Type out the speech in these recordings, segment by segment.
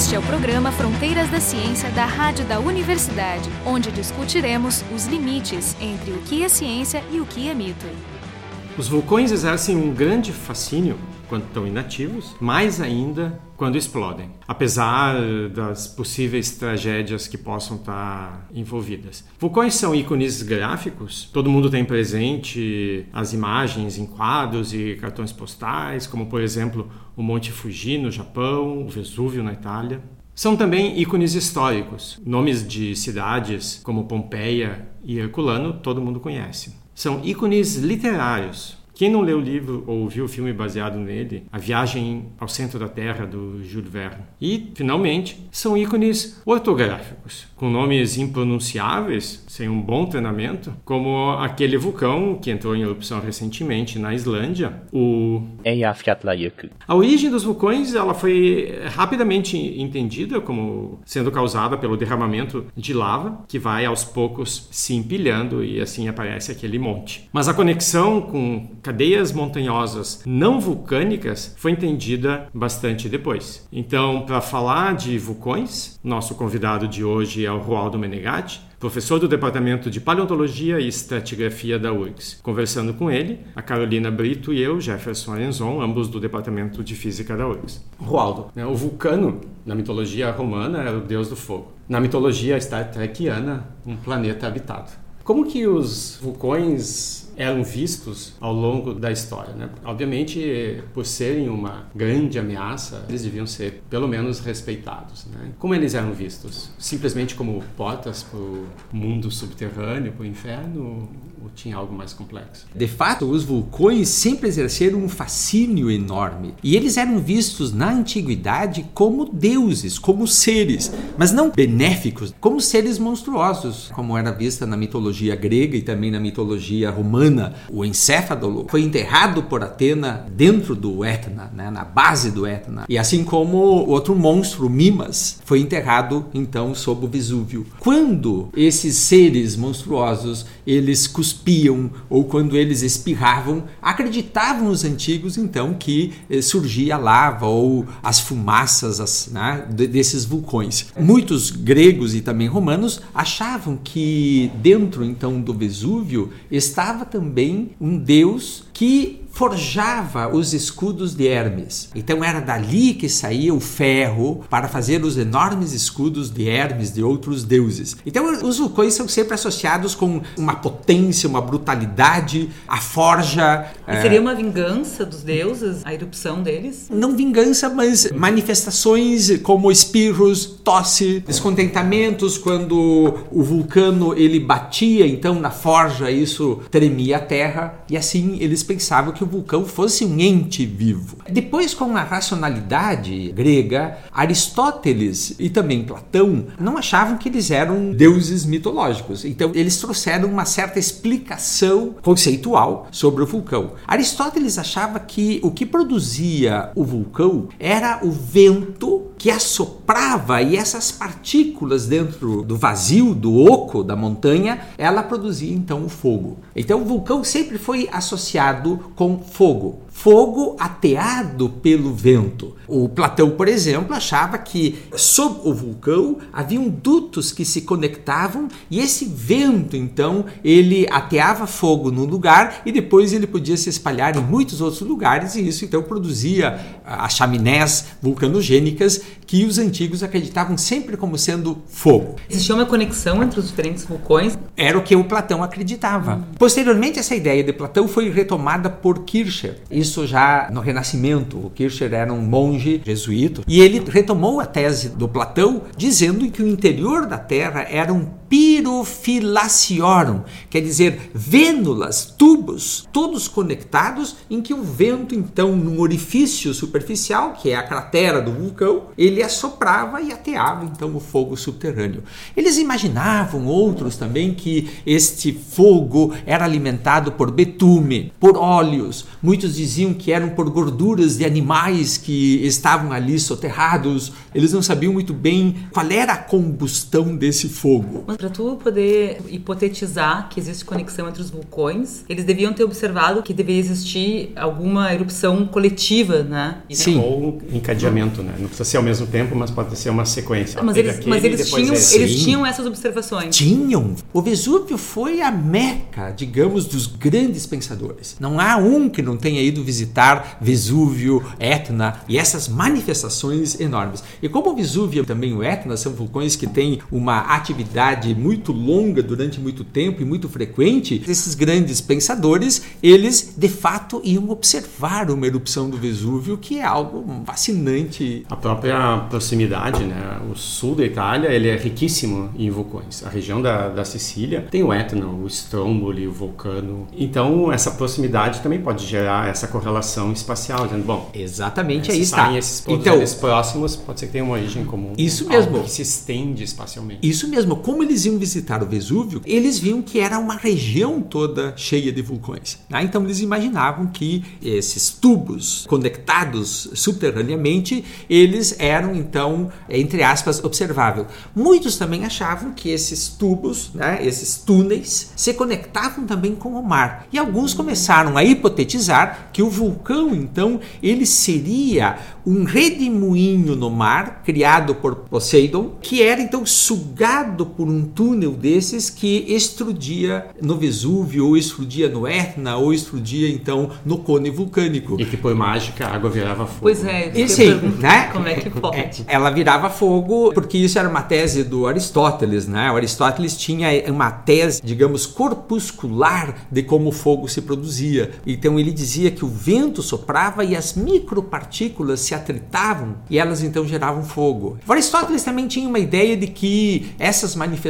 Este é o programa Fronteiras da Ciência da Rádio da Universidade, onde discutiremos os limites entre o que é ciência e o que é mito. Os vulcões exercem um grande fascínio quando estão inativos, mais ainda quando explodem, apesar das possíveis tragédias que possam estar envolvidas. Vulcões são ícones gráficos, todo mundo tem presente as imagens em quadros e cartões postais, como por exemplo o Monte Fuji no Japão, o Vesúvio na Itália. São também ícones históricos. Nomes de cidades como Pompeia e Herculano todo mundo conhece. São ícones literários. Quem não leu o livro ou viu o filme baseado nele, A Viagem ao Centro da Terra, do Jules Verne. E, finalmente, são ícones ortográficos, com nomes impronunciáveis, sem um bom treinamento, como aquele vulcão que entrou em erupção recentemente na Islândia, o Eyjafjallajökull. A origem dos vulcões ela foi rapidamente entendida como sendo causada pelo derramamento de lava, que vai aos poucos se empilhando e assim aparece aquele monte. Mas a conexão com cadeias montanhosas não vulcânicas foi entendida bastante depois. Então, para falar de vulcões, nosso convidado de hoje é o Roaldo Menegatti, professor do Departamento de Paleontologia e Estratigrafia da URGS. Conversando com ele, a Carolina Brito e eu, Jefferson Arenzon, ambos do Departamento de Física da URGS. Roaldo, né, o vulcano, na mitologia romana, era o deus do fogo. Na mitologia Star Trekiana, um planeta habitado. Como que os vulcões eram vistos ao longo da história. Né? Obviamente, por serem uma grande ameaça, eles deviam ser pelo menos respeitados. Né? Como eles eram vistos? Simplesmente como portas para o mundo subterrâneo, para o inferno? Ou tinha algo mais complexo? De fato, os vulcões sempre exerceram um fascínio enorme. E eles eram vistos na antiguidade como deuses, como seres, mas não benéficos, como seres monstruosos, como era vista na mitologia grega e também na mitologia romana. O encéfalo foi enterrado por Atena dentro do Etna, né, na base do Etna. E assim como outro monstro, Mimas, foi enterrado então sob o Vesúvio. Quando esses seres monstruosos eles cuspiam ou quando eles espirravam, acreditavam os antigos então que eh, surgia lava ou as fumaças as, né, desses vulcões. Muitos gregos e também romanos achavam que dentro então do Vesúvio estava também um deus que forjava os escudos de Hermes. Então era dali que saía o ferro para fazer os enormes escudos de Hermes, de outros deuses. Então os vulcões são sempre associados com uma potência, uma brutalidade, a forja. E seria é... uma vingança dos deuses, a erupção deles? Não vingança, mas manifestações como espirros, tosse, descontentamentos quando o vulcano ele batia então na forja, isso tremia a terra e assim eles pensavam que o vulcão fosse um ente vivo. Depois, com a racionalidade grega, Aristóteles e também Platão não achavam que eles eram deuses mitológicos. Então, eles trouxeram uma certa explicação conceitual sobre o vulcão. Aristóteles achava que o que produzia o vulcão era o vento que assoprava e essas partículas dentro do vazio, do oco da montanha, ela produzia então o fogo. Então o vulcão sempre foi associado com fogo fogo ateado pelo vento. O Platão, por exemplo, achava que sob o vulcão haviam dutos que se conectavam e esse vento, então, ele ateava fogo num lugar e depois ele podia se espalhar em muitos outros lugares e isso então produzia as chaminés vulcanogênicas que os antigos acreditavam sempre como sendo fogo. Existia uma conexão entre os diferentes vulcões? Era o que o Platão acreditava. Posteriormente, essa ideia de Platão foi retomada por Kircher. Isso isso já no Renascimento. O Kircher era um monge jesuíta e ele retomou a tese do Platão dizendo que o interior da Terra era um pirofilaciorum, quer dizer, vênulas, tubos, todos conectados, em que o vento, então, num orifício superficial, que é a cratera do vulcão, ele assoprava e ateava, então, o fogo subterrâneo. Eles imaginavam, outros também, que este fogo era alimentado por betume, por óleos. Muitos diziam que eram por gorduras de animais que estavam ali soterrados. Eles não sabiam muito bem qual era a combustão desse fogo. Para tu poder hipotetizar que existe conexão entre os vulcões, eles deviam ter observado que deveria existir alguma erupção coletiva, né? Sim. Ou encadeamento, né? Não precisa ser ao mesmo tempo, mas pode ser uma sequência. Mas eles, aquele, mas eles, tinham, eles tinham essas observações. Tinham. O Vesúvio foi a meca, digamos, dos grandes pensadores. Não há um que não tenha ido visitar Vesúvio, Etna e essas manifestações enormes. E como o Vesúvio e também o Etna são vulcões que têm uma atividade muito longa durante muito tempo e muito frequente, esses grandes pensadores, eles de fato iam observar uma erupção do Vesúvio, que é algo fascinante. A própria proximidade, né? O sul da Itália, ele é riquíssimo em vulcões. A região da, da Sicília tem o Etna, o Stromboli, o vulcano. Então, essa proximidade também pode gerar essa correlação espacial, dizendo, bom, Exatamente se aí está. esses Então, próximos, pode ser que tenha uma origem comum. Isso mesmo. que se estende espacialmente. Isso mesmo, como eles iam visitar o Vesúvio, eles viam que era uma região toda cheia de vulcões. né? Então eles imaginavam que esses tubos conectados subterraneamente, eles eram então, entre aspas, observável. Muitos também achavam que esses tubos, né, esses túneis, se conectavam também com o mar. E alguns começaram a hipotetizar que o vulcão, então, ele seria um redemoinho no mar criado por Poseidon, que era então sugado por um túnel desses que explodia no Vesúvio, ou explodia no Etna, ou explodia então no cone vulcânico. E que por mágica a água virava fogo. Pois é, aí, pergunto, né? Como é que pode? É, ela virava fogo porque isso era uma tese do Aristóteles, né? O Aristóteles tinha uma tese, digamos, corpuscular de como o fogo se produzia. Então ele dizia que o vento soprava e as micropartículas se atritavam e elas então geravam fogo. O Aristóteles também tinha uma ideia de que essas manifestações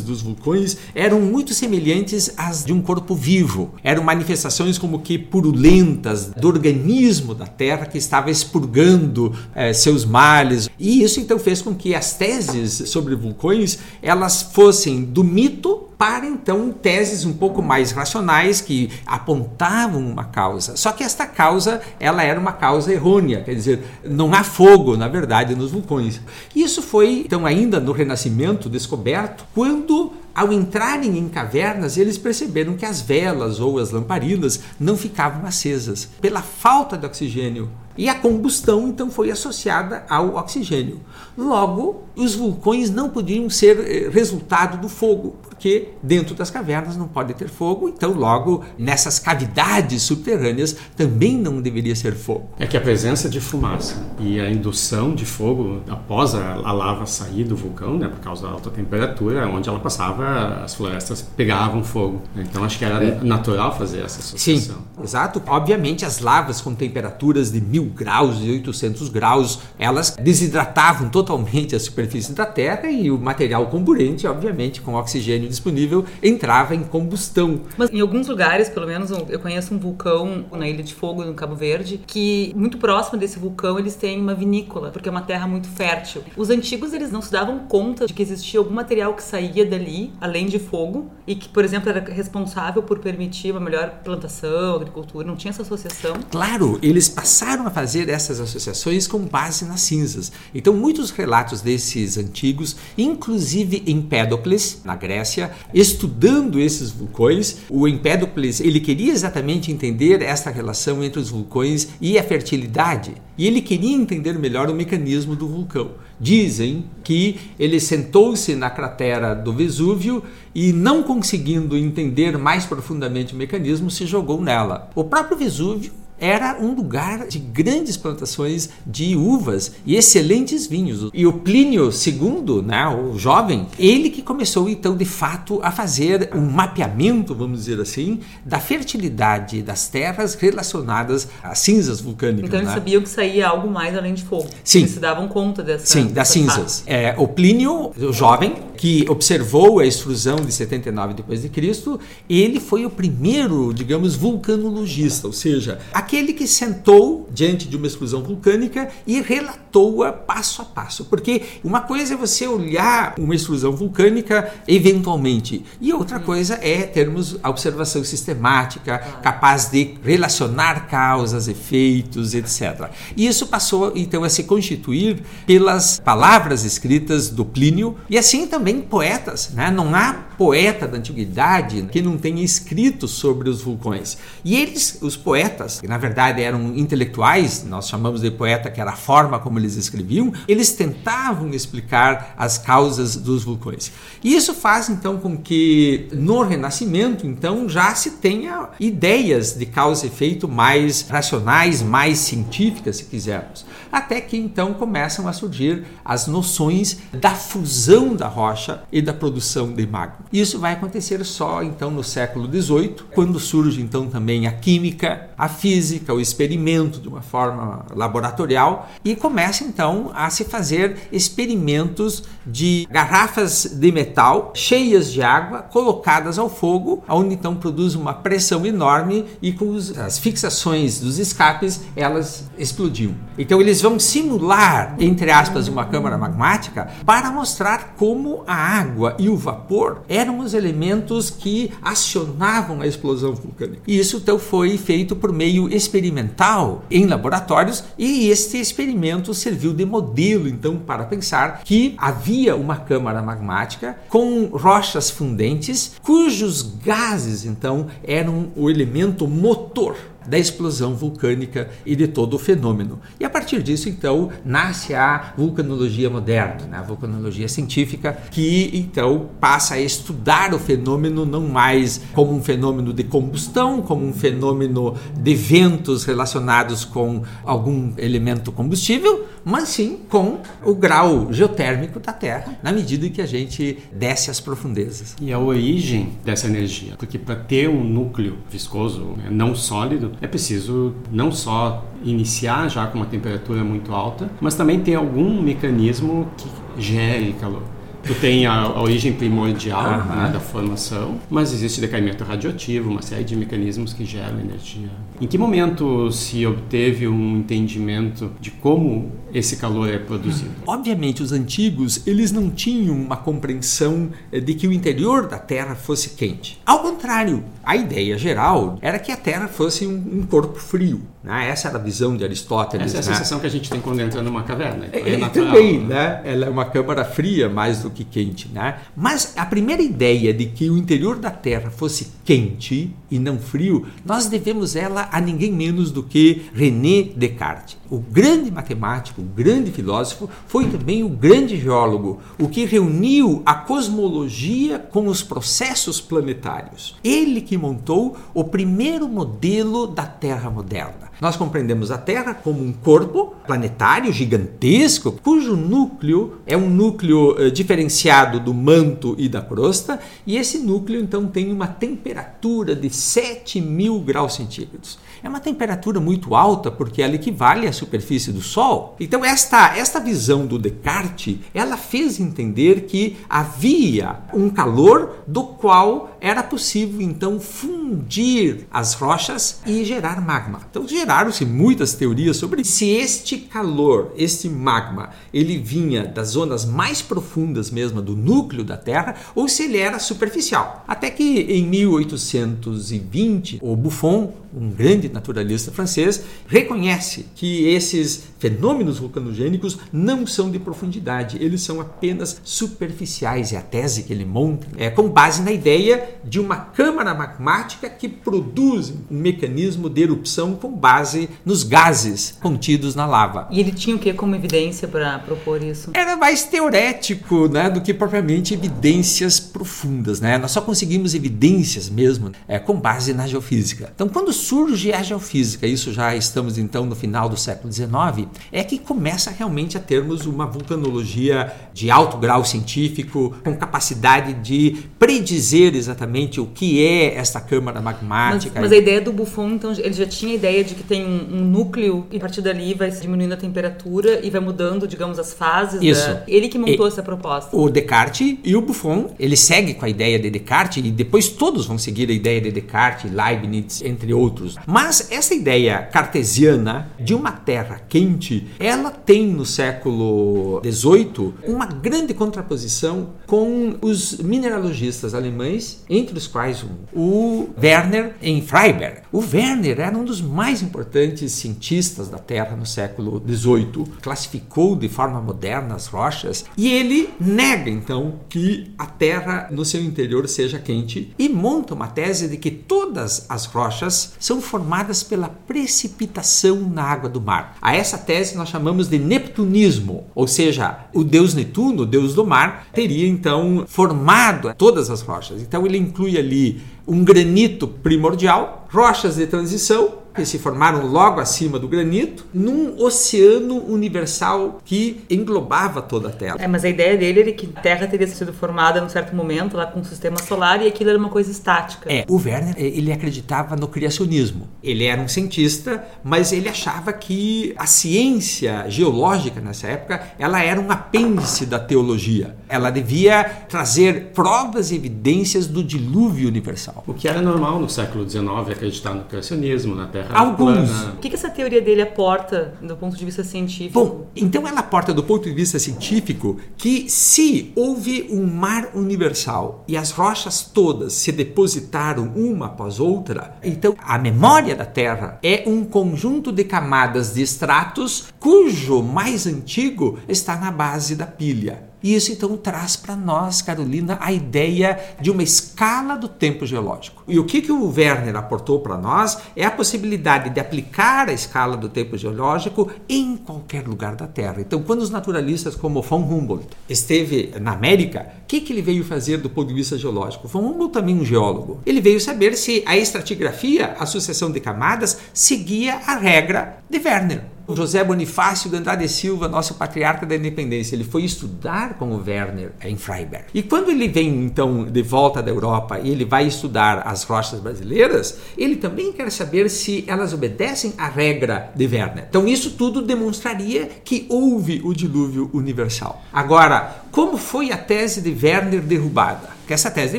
dos vulcões eram muito semelhantes às de um corpo vivo. Eram manifestações como que purulentas do organismo da Terra que estava expurgando eh, seus males. E isso então fez com que as teses sobre vulcões elas fossem do mito para então teses um pouco mais racionais que apontavam uma causa. Só que esta causa, ela era uma causa errônea, quer dizer, não há fogo, na verdade, nos vulcões. Isso foi então ainda no Renascimento descoberto quando ao entrarem em cavernas, eles perceberam que as velas ou as lamparinas não ficavam acesas pela falta de oxigênio. E a combustão então foi associada ao oxigênio. Logo, os vulcões não podiam ser eh, resultado do fogo, porque dentro das cavernas não pode ter fogo, então logo nessas cavidades subterrâneas também não deveria ser fogo. É que a presença de fumaça e a indução de fogo após a, a lava sair do vulcão, né, por causa da alta temperatura, onde ela passava, as florestas pegavam fogo. Então acho que era natural fazer essa Sim, associação. exato. Obviamente, as lavas com temperaturas de mil graus e 800 graus, elas desidratavam totalmente a superfície da Terra e o material comburente, obviamente, com oxigênio disponível, entrava em combustão. Mas em alguns lugares, pelo menos eu conheço um vulcão na Ilha de Fogo, no Cabo Verde, que muito próximo desse vulcão eles têm uma vinícola, porque é uma terra muito fértil. Os antigos eles não se davam conta de que existia algum material que saía dali, além de fogo, e que, por exemplo, era responsável por permitir uma melhor plantação, agricultura. Não tinha essa associação. Claro, eles passaram a fazer essas associações com base nas cinzas. Então, muitos relatos desses antigos, inclusive Empédocles, na Grécia, estudando esses vulcões, o Empédocles, ele queria exatamente entender esta relação entre os vulcões e a fertilidade. E ele queria entender melhor o mecanismo do vulcão. Dizem que ele sentou-se na cratera do Vesúvio e, não conseguindo entender mais profundamente o mecanismo, se jogou nela. O próprio Vesúvio era um lugar de grandes plantações de uvas e excelentes vinhos. E o Plínio II, né, o jovem, ele que começou então de fato a fazer um mapeamento, vamos dizer assim, da fertilidade das terras relacionadas às cinzas vulcânicas. Então eles né? sabiam que saía algo mais além de fogo. Sim. Eles se davam conta dessa. Sim, das dessa cinzas. É, o Plínio, o jovem, que observou a extrusão de 79 depois de Cristo, ele foi o primeiro, digamos, vulcanologista, ou seja, aquele que sentou diante de uma explosão vulcânica e relatou-a passo a passo. Porque uma coisa é você olhar uma explosão vulcânica eventualmente, e outra coisa é termos a observação sistemática, capaz de relacionar causas, efeitos, etc. E isso passou então a se constituir pelas palavras escritas do Plínio e assim também também poetas, né? Não há poeta da antiguidade que não tenha escrito sobre os vulcões. E eles, os poetas, que na verdade eram intelectuais, nós chamamos de poeta que era a forma como eles escreviam, eles tentavam explicar as causas dos vulcões. E isso faz então com que no Renascimento, então, já se tenha ideias de causa e efeito mais racionais, mais científicas, se quisermos. Até que então começam a surgir as noções da fusão da rocha e da produção de magma. Isso vai acontecer só então no século XVIII, quando surge então também a química, a física, o experimento de uma forma laboratorial e começa então a se fazer experimentos de garrafas de metal cheias de água colocadas ao fogo, onde então produz uma pressão enorme e com as fixações dos escapes elas explodiam. Então eles vão simular, entre aspas, uma câmara magmática para mostrar como a água e o vapor eram os elementos que acionavam a explosão vulcânica. E isso então foi feito por meio experimental em laboratórios e este experimento serviu de modelo então para pensar que havia uma câmara magmática com rochas fundentes cujos gases então eram o elemento motor da explosão vulcânica e de todo o fenômeno. E a partir disso, então, nasce a vulcanologia moderna, né? a vulcanologia científica, que então passa a estudar o fenômeno não mais como um fenômeno de combustão, como um fenômeno de ventos relacionados com algum elemento combustível, mas sim com o grau geotérmico da Terra, na medida em que a gente desce às profundezas. E a origem dessa energia, porque para ter um núcleo viscoso, né, não sólido, é preciso não só iniciar já com uma temperatura muito alta, mas também ter algum mecanismo que gere calor. Tu tem a, a origem primordial uhum. né, da formação, mas existe decaimento radioativo, uma série de mecanismos que geram energia. Em que momento se obteve um entendimento de como esse calor é produzido? Obviamente, os antigos eles não tinham uma compreensão eh, de que o interior da Terra fosse quente. Ao contrário, a ideia geral era que a Terra fosse um, um corpo frio. Né? Essa era a visão de Aristóteles. Essa é a né? sensação que a gente tem quando entra numa caverna. Então é, é também, né? Ela é uma câmara fria mais do que quente, né? Mas a primeira ideia de que o interior da Terra fosse quente e não frio, nós devemos ela a ninguém menos do que René Descartes. O grande matemático, o grande filósofo, foi também o grande geólogo, o que reuniu a cosmologia com os processos planetários. Ele que montou o primeiro modelo da Terra moderna. Nós compreendemos a Terra como um corpo planetário gigantesco, cujo núcleo é um núcleo eh, diferenciado do manto e da crosta, e esse núcleo então tem uma temperatura de 7 mil graus centígrados. É uma temperatura muito alta porque ela equivale à superfície do Sol. Então esta, esta visão do Descartes, ela fez entender que havia um calor do qual era possível então fundir as rochas e gerar magma. Então geraram-se muitas teorias sobre se este calor, este magma, ele vinha das zonas mais profundas mesmo do núcleo da Terra ou se ele era superficial. Até que em 1820 o Buffon, um grande naturalista francês, reconhece que esses fenômenos vulcanogênicos não são de profundidade, eles são apenas superficiais. É a tese que ele monta, é com base na ideia de uma câmara magmática que produz um mecanismo de erupção com base nos gases contidos na lava. E ele tinha o que como evidência para propor isso? Era mais teorético né, do que propriamente evidências profundas. Né? Nós só conseguimos evidências mesmo é, com base na geofísica. Então, quando surge a geofísica, isso já estamos então no final do século XIX, é que começa realmente a termos uma vulcanologia de alto grau científico, com capacidade de predizer exatamente o que é esta câmara magmática. Mas, mas a ideia do Buffon, então, ele já tinha a ideia de que tem um, um núcleo e a partir dali vai diminuindo a temperatura e vai mudando, digamos, as fases. Isso. Da... Ele que montou e, essa proposta. O Descartes e o Buffon, ele segue com a ideia de Descartes e depois todos vão seguir a ideia de Descartes, Leibniz, entre outros outros. Mas essa ideia cartesiana de uma Terra quente, ela tem no século XVIII uma grande contraposição com os mineralogistas alemães, entre os quais o Werner em Freiberg. O Werner era um dos mais importantes cientistas da Terra no século XVIII, classificou de forma moderna as rochas e ele nega então que a Terra no seu interior seja quente e monta uma tese de que todas as rochas são formadas pela precipitação na água do mar. A essa tese nós chamamos de neptunismo, ou seja, o deus Netuno, o deus do mar, teria então formado todas as rochas. Então ele inclui ali um granito primordial, rochas de transição que se formaram logo acima do granito, num oceano universal que englobava toda a Terra. É, mas a ideia dele era que a Terra teria sido formada num certo momento lá com o sistema solar e aquilo era uma coisa estática. É, o Werner, ele acreditava no criacionismo. Ele era um cientista, mas ele achava que a ciência geológica nessa época, ela era um apêndice da teologia. Ela devia trazer provas e evidências do dilúvio universal. O que era normal no século XIX, acreditar no criacionismo, na Terra Alguns. Plana. O que, que essa teoria dele aporta do ponto de vista científico? Bom, então ela aporta do ponto de vista científico que se houve um mar universal e as rochas todas se depositaram uma após outra, então a memória da Terra é um conjunto de camadas de estratos cujo mais antigo está na base da pilha. E isso então traz para nós, Carolina, a ideia de uma escala do tempo geológico. E o que, que o Werner aportou para nós é a possibilidade de aplicar a escala do tempo geológico em qualquer lugar da Terra. Então, quando os naturalistas como von Humboldt esteve na América, o que, que ele veio fazer do ponto de vista geológico? Von Humboldt também um geólogo. Ele veio saber se a estratigrafia, a sucessão de camadas, seguia a regra de Werner. José Bonifácio de Andrade Silva, nosso patriarca da independência, ele foi estudar com o Werner em Freiberg. E quando ele vem então de volta da Europa e ele vai estudar as rochas brasileiras, ele também quer saber se elas obedecem à regra de Werner. Então isso tudo demonstraria que houve o dilúvio universal. Agora, como foi a tese de Werner derrubada? Porque essa tese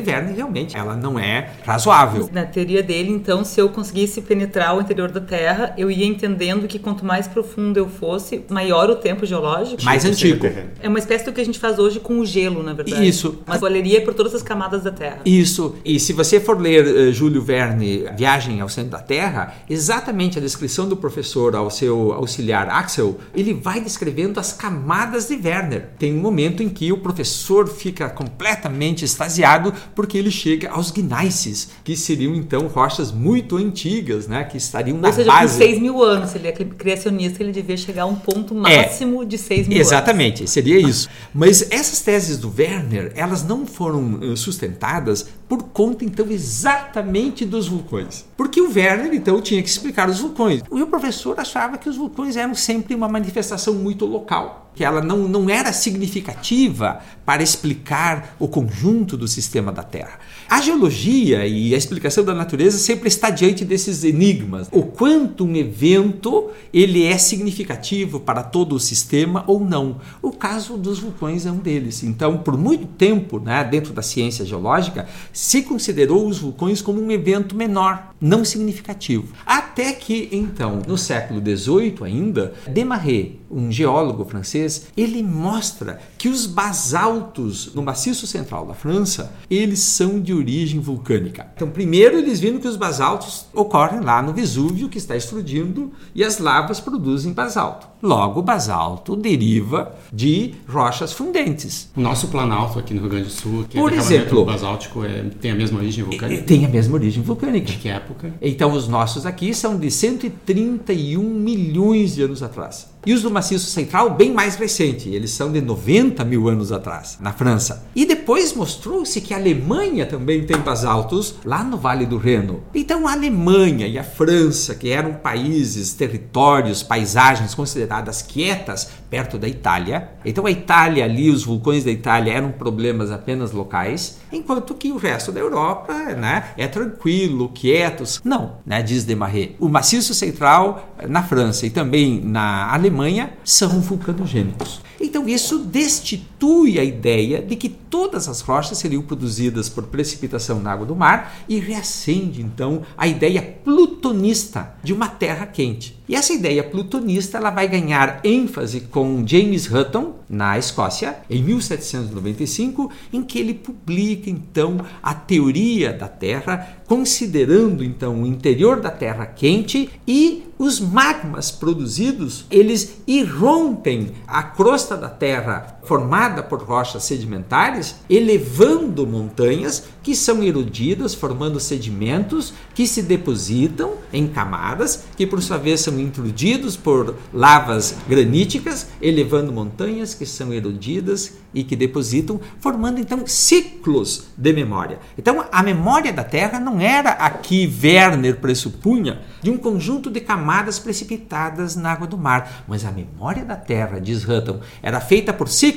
de Werner realmente ela não é razoável. Na teoria dele, então, se eu conseguisse penetrar o interior da Terra, eu ia entendendo que quanto mais profundo eu fosse, maior o tempo geológico. Mais antigo. É uma espécie do que a gente faz hoje com o gelo, na verdade. Isso. Mas valeria por todas as camadas da Terra. Isso. E se você for ler uh, Júlio Verne, Viagem ao Centro da Terra, exatamente a descrição do professor ao seu auxiliar Axel, ele vai descrevendo as camadas de Werner. Tem um momento em que o professor fica completamente extasiado porque ele chega aos gneiss, que seriam então rochas muito antigas, né, que estariam na Ou seja, base. com 6 mil anos, ele é criacionista, ele devia chegar a um ponto máximo é, de 6 mil exatamente, anos. seria isso. Mas essas teses do Werner, elas não foram eh, sustentadas por conta então exatamente dos vulcões. Porque o Werner então tinha que explicar os vulcões. E o professor achava que os vulcões eram sempre uma manifestação muito local que ela não, não era significativa para explicar o conjunto do sistema da Terra. A geologia e a explicação da natureza sempre está diante desses enigmas. O quanto um evento ele é significativo para todo o sistema ou não. O caso dos vulcões é um deles. Então, por muito tempo, né, dentro da ciência geológica, se considerou os vulcões como um evento menor, não significativo. Até que, então, no século XVIII ainda, Desmarets, um geólogo francês, ele mostra que os basaltos no maciço central da França, eles são de origem vulcânica. Então, primeiro eles viram que os basaltos ocorrem lá no Vesúvio, que está explodindo, e as lavas produzem basalto. Logo, o basalto deriva de rochas fundentes. O nosso Planalto aqui no Rio Grande do Sul, que Por é exemplo, basáltico, é, tem a mesma origem vulcânica? Tem a mesma origem vulcânica. De que época? Então, os nossos aqui são de 131 milhões de anos atrás. E os do maciço central, bem mais recente, eles são de 90 mil anos atrás, na França. E depois mostrou-se que a Alemanha também tem basaltos lá no Vale do Reno. Então a Alemanha e a França, que eram países, territórios, paisagens consideradas quietas perto da Itália. Então a Itália ali, os vulcões da Itália eram problemas apenas locais, enquanto que o resto da Europa né, é tranquilo, quietos. Não, né, diz Desmarets. O maciço central na França e também na Alemanha são vulcanogênicos. Então isso destitui a ideia de que todas as rochas seriam produzidas por precipitação na água do mar e reacende então a ideia plutonista de uma terra quente. E essa ideia plutonista ela vai ganhar ênfase com James Hutton na Escócia em 1795, em que ele publica então a teoria da Terra, considerando então o interior da Terra quente e os magmas produzidos, eles irrompem a crosta da Terra formada por rochas sedimentares, elevando montanhas que são erodidas, formando sedimentos que se depositam em camadas, que por sua vez são intrudidos por lavas graníticas, elevando montanhas que são erodidas e que depositam, formando então ciclos de memória. Então a memória da Terra não era a que Werner pressupunha de um conjunto de camadas precipitadas na água do mar, mas a memória da Terra, diz Hutton, era feita por ciclos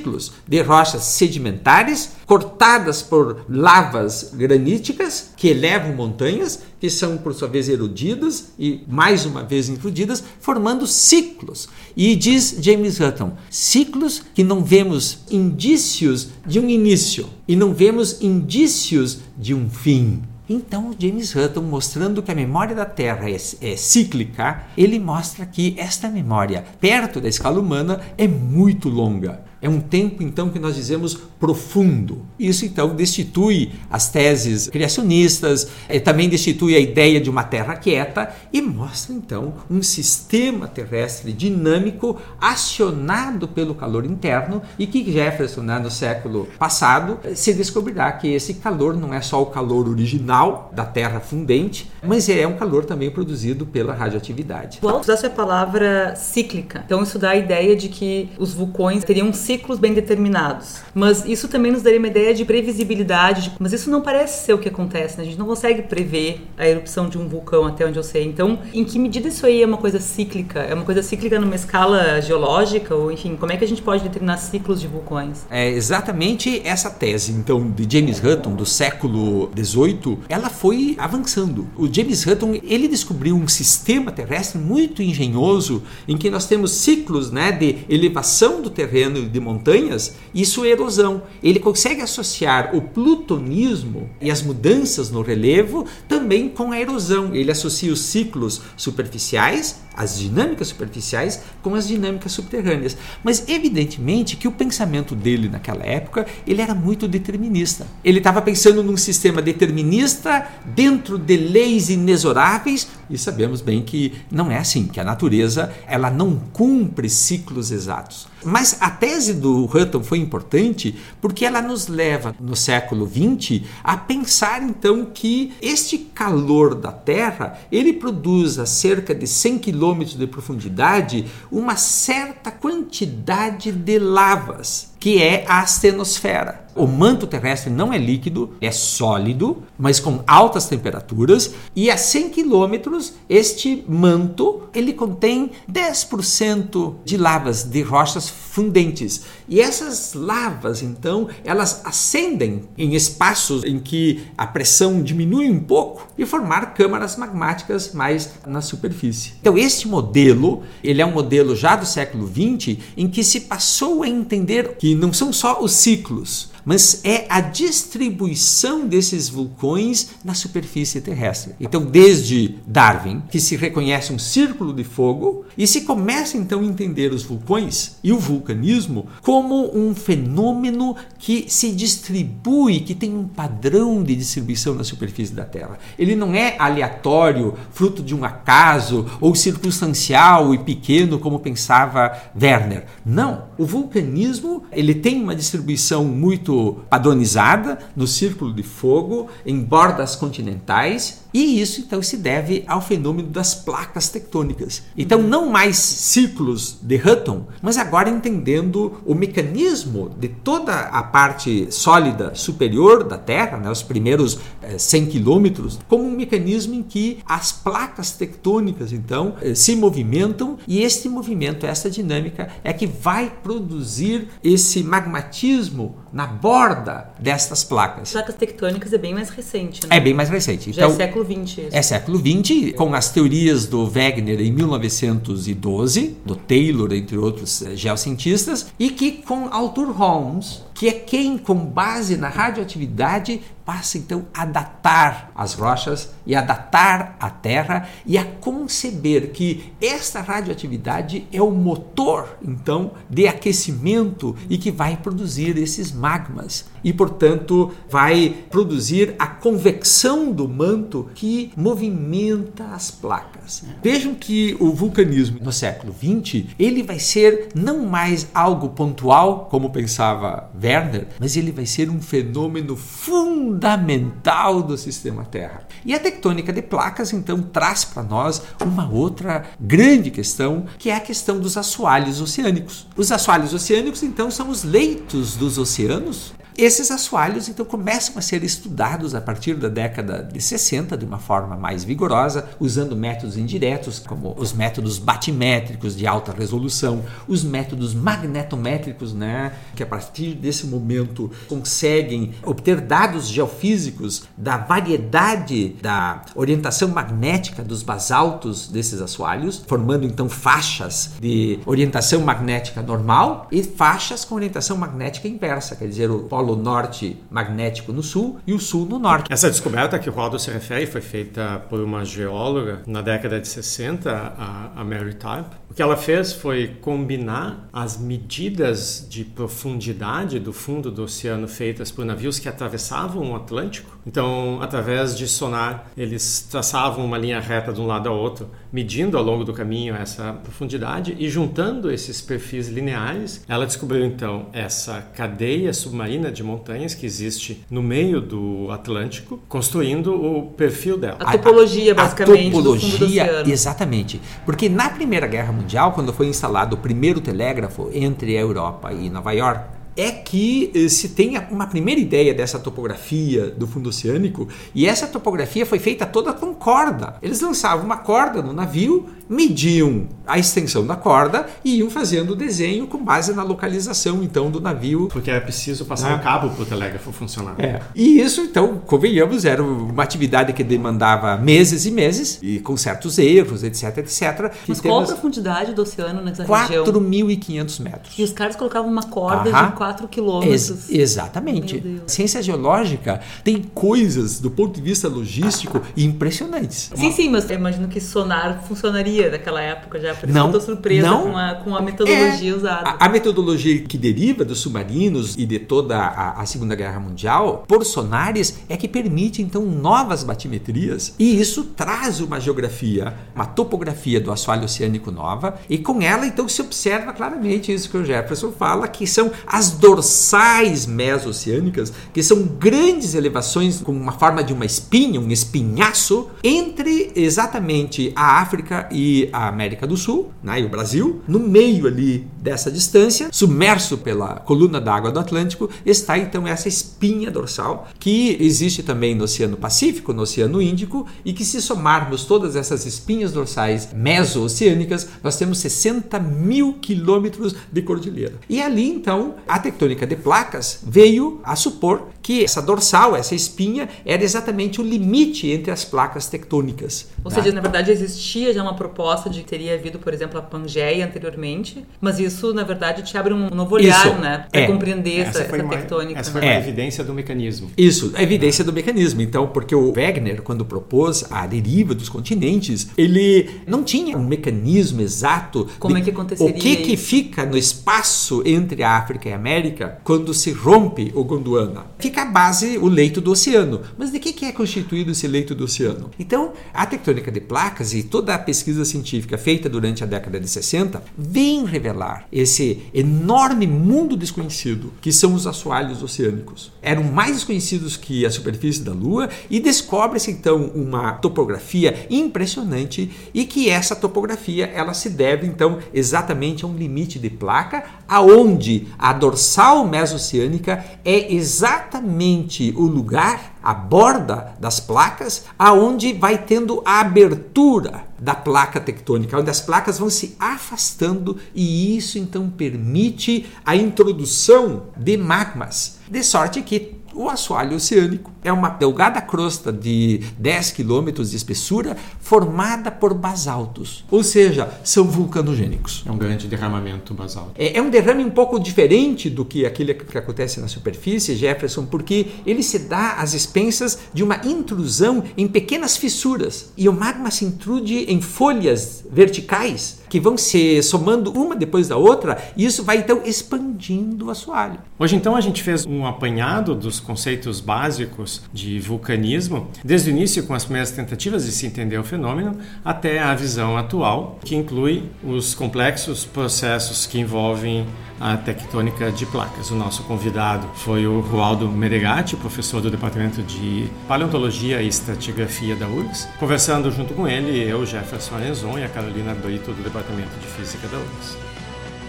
de rochas sedimentares cortadas por lavas graníticas que elevam montanhas, que são por sua vez erodidas e mais uma vez intrudidas, formando ciclos. E diz James Hutton, ciclos que não vemos indícios de um início e não vemos indícios de um fim. Então, James Hutton, mostrando que a memória da Terra é, é, cíclica, ele mostra que esta memória, perto da escala humana, é muito longa. É um tempo, então, que nós dizemos profundo. Isso, então, destitui as teses criacionistas, eh, também destitui a ideia de uma terra quieta e mostra, então, um sistema terrestre dinâmico acionado pelo calor interno e que Jefferson, né, no século passado, eh, se descobrirá que esse calor não é só o calor original da terra fundente, mas é um calor também produzido pela radioatividade. Vou usar a palavra cíclica. Então, isso dá a ideia de que os vulcões teriam ciclos bem determinados. Mas isso também nos daria uma ideia de previsibilidade, mas isso não parece ser o que acontece, né? A gente não consegue prever a erupção de um vulcão até onde eu sei. Então, em que medida isso aí é uma coisa cíclica? É uma coisa cíclica numa escala geológica? Ou, enfim, como é que a gente pode determinar ciclos de vulcões? É exatamente essa tese, então, de James Hutton, do século XVIII, ela foi avançando. O James Hutton, ele descobriu um sistema terrestre muito engenhoso em que nós temos ciclos, né, de elevação do terreno de montanhas e sua erosão. Ele consegue associar o plutonismo e as mudanças no relevo também com a erosão. Ele associa os ciclos superficiais as dinâmicas superficiais com as dinâmicas subterrâneas. Mas evidentemente que o pensamento dele naquela época ele era muito determinista. Ele estava pensando num sistema determinista dentro de leis inexoráveis e sabemos bem que não é assim, que a natureza ela não cumpre ciclos exatos. Mas a tese do Hutton foi importante porque ela nos leva no século XX a pensar então que este calor da Terra ele produz a cerca de 100 quilômetros de profundidade uma certa quantidade de lavas que é a astenosfera. O manto terrestre não é líquido, é sólido, mas com altas temperaturas, e a 100 quilômetros este manto ele contém 10% de lavas de rochas fundentes. E essas lavas, então, elas ascendem em espaços em que a pressão diminui um pouco e formar câmaras magmáticas mais na superfície. Então, este modelo, ele é um modelo já do século 20 em que se passou a entender que não são só os ciclos, mas é a distribuição desses vulcões na superfície terrestre. Então, desde Darwin, que se reconhece um círculo de fogo, e se começa então a entender os vulcões e o vulcanismo como um fenômeno que se distribui, que tem um padrão de distribuição na superfície da Terra. Ele não é aleatório, fruto de um acaso ou circunstancial e pequeno como pensava Werner. Não, o vulcanismo, ele tem uma distribuição muito padronizada no círculo de fogo, em bordas continentais, e isso então se deve ao fenômeno das placas tectônicas. Então, não mais ciclos de Hutton, mas agora entendendo o mecanismo de toda a parte sólida superior da Terra, né, os primeiros eh, 100 quilômetros, como um mecanismo em que as placas tectônicas então eh, se movimentam e este movimento, essa dinâmica é que vai produzir esse magmatismo na borda destas placas. Placas tectônicas é bem mais recente, né? É bem mais recente. Já então, é século século XX. É século XX, com as teorias do Wegener em 1912, do Taylor, entre outros eh, geocientistas, e que com Arthur Holmes, que é quem, com base na radioatividade, passa então a datar as rochas e a datar a Terra e a conceber que esta radioatividade é o motor então de aquecimento e que vai produzir esses magmas e portanto vai produzir a convecção do manto que movimenta as placas. Vejam que o vulcanismo no século 20 ele vai ser não mais algo pontual como pensava Werner, mas ele vai ser um fenômeno fundamental do sistema Terra. E a tectônica de placas então traz para nós uma outra grande questão, que é a questão dos assoalhos oceânicos. Os assoalhos oceânicos então são os leitos dos oceanos esses assoalhos então começam a ser estudados a partir da década de 60 de uma forma mais vigorosa, usando métodos indiretos, como os métodos batimétricos de alta resolução, os métodos magnetométricos, né, que a partir desse momento conseguem obter dados geofísicos da variedade da orientação magnética dos basaltos desses assoalhos, formando então faixas de orientação magnética normal e faixas com orientação magnética inversa, quer dizer, o polo polo norte magnético no sul e o sul no norte. Essa descoberta que o Rodo se refere foi feita por uma geóloga na década de 60, a, a Mary Tarp. O que ela fez foi combinar as medidas de profundidade do fundo do oceano feitas por navios que atravessavam o Atlântico. Então, através de sonar, eles traçavam uma linha reta de um lado ao outro, medindo ao longo do caminho essa profundidade e juntando esses perfis lineares, ela descobriu então essa cadeia submarina de montanhas que existe no meio do Atlântico, construindo o perfil dela. A topologia, basicamente. A topologia, exatamente. Porque na Primeira Guerra Mundial, quando foi instalado o primeiro telégrafo entre a Europa e Nova York, é que eh, se tenha uma primeira ideia dessa topografia do fundo oceânico e essa topografia foi feita toda com corda. Eles lançavam uma corda no navio mediam a extensão da corda e iam fazendo o desenho com base na localização então do navio. Porque era preciso passar um cabo para o telégrafo funcionar. É. E isso então, convenhamos, era uma atividade que demandava meses e meses e com certos erros, etc, etc. Mas qual a profundidade do oceano nessa 4. região? 4.500 metros. E os caras colocavam uma corda Aham. de 4 quilômetros. Ex exatamente. Ciência geológica tem coisas do ponto de vista logístico impressionantes. Sim, sim, mas eu imagino que sonar funcionaria daquela época já, por isso não, eu tô surpresa não, com, a, com a metodologia é, usada. A, a, metodologia que deriva dos submarinos e de toda a, a, Segunda Guerra Mundial, por sonares, é que permite então novas batimetrias. E isso traz uma geografia, uma topografia do assoalho oceânico nova. E com ela então se observa claramente isso que o Jefferson fala, que são as dorsais mesoceânicas, que são grandes elevações com uma forma de uma espinha, um espinhaço, entre exatamente a África e a América do Sul, né, e o Brasil. No meio ali dessa distância, submerso pela coluna d'água do Atlântico, está então essa espinha dorsal que existe também no Oceano Pacífico, no Oceano Índico, e que se somarmos todas essas espinhas dorsais meso-oceânicas, nós temos 60 mil quilômetros de cordilheira. E ali então a tectônica de placas veio a supor que essa dorsal, essa espinha, era exatamente o limite entre as placas tectônicas. Ou tá? seja, na verdade existia já uma proposta de que teria havido, por exemplo, a Pangeia anteriormente, mas isso, na verdade, te abre um novo olhar, isso, né? Para é. compreender essa, essa, uma, tectônica. Essa foi né? uma é. evidência do mecanismo. Isso, a evidência do mecanismo. Então, porque o Wegener, quando propôs a deriva dos continentes, ele não tinha um mecanismo exato. Como é que aconteceria? O que, que fica no espaço entre a África e a América quando se rompe o Gondwana? Fica fica a base, o leito do oceano. Mas de que, que é constituído esse leito do oceano? Então, a tectônica de placas e toda a pesquisa científica feita durante a década de 60 vem revelar esse enorme mundo desconhecido que são os assoalhos oceânicos. Eram mais desconhecidos que a superfície da Lua e descobre-se então uma topografia impressionante e que essa topografia ela se deve então exatamente a um limite de placa aonde a dorsal mesoceânica é exatamente o lugar, a borda das placas, aonde vai tendo a abertura da placa tectônica, onde as placas vão se afastando e isso então permite a introdução de magmas. De sorte que O assoalho oceânico é uma delgada crosta de 10 quilômetros de espessura formada por basaltos, ou seja, são vulcanogênicos. É um grande derramamento basáltico. É, é um derrame um pouco diferente do que aquele que acontece na superfície, Jefferson, porque ele se dá às expensas de uma intrusão em pequenas fissuras e o magma se intrude em folhas verticais que vão se somando uma depois da outra, e isso vai então expandindo o assoalho. Hoje então a gente fez um apanhado dos conceitos básicos de vulcanismo, desde o início com as primeiras tentativas de se entender o fenômeno, até a visão atual, que inclui os complexos processos que envolvem a tectônica de placas. O nosso convidado foi o Rualdo Meregatti, professor do Departamento de Paleontologia e Estratigrafia da URGS. Conversando junto com ele, eu, Jefferson Arenzon e a Carolina Brito, do Departamento de Física da URGS.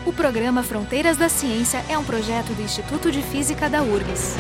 O programa Fronteiras da Ciência é um projeto do Instituto de Física da URGS.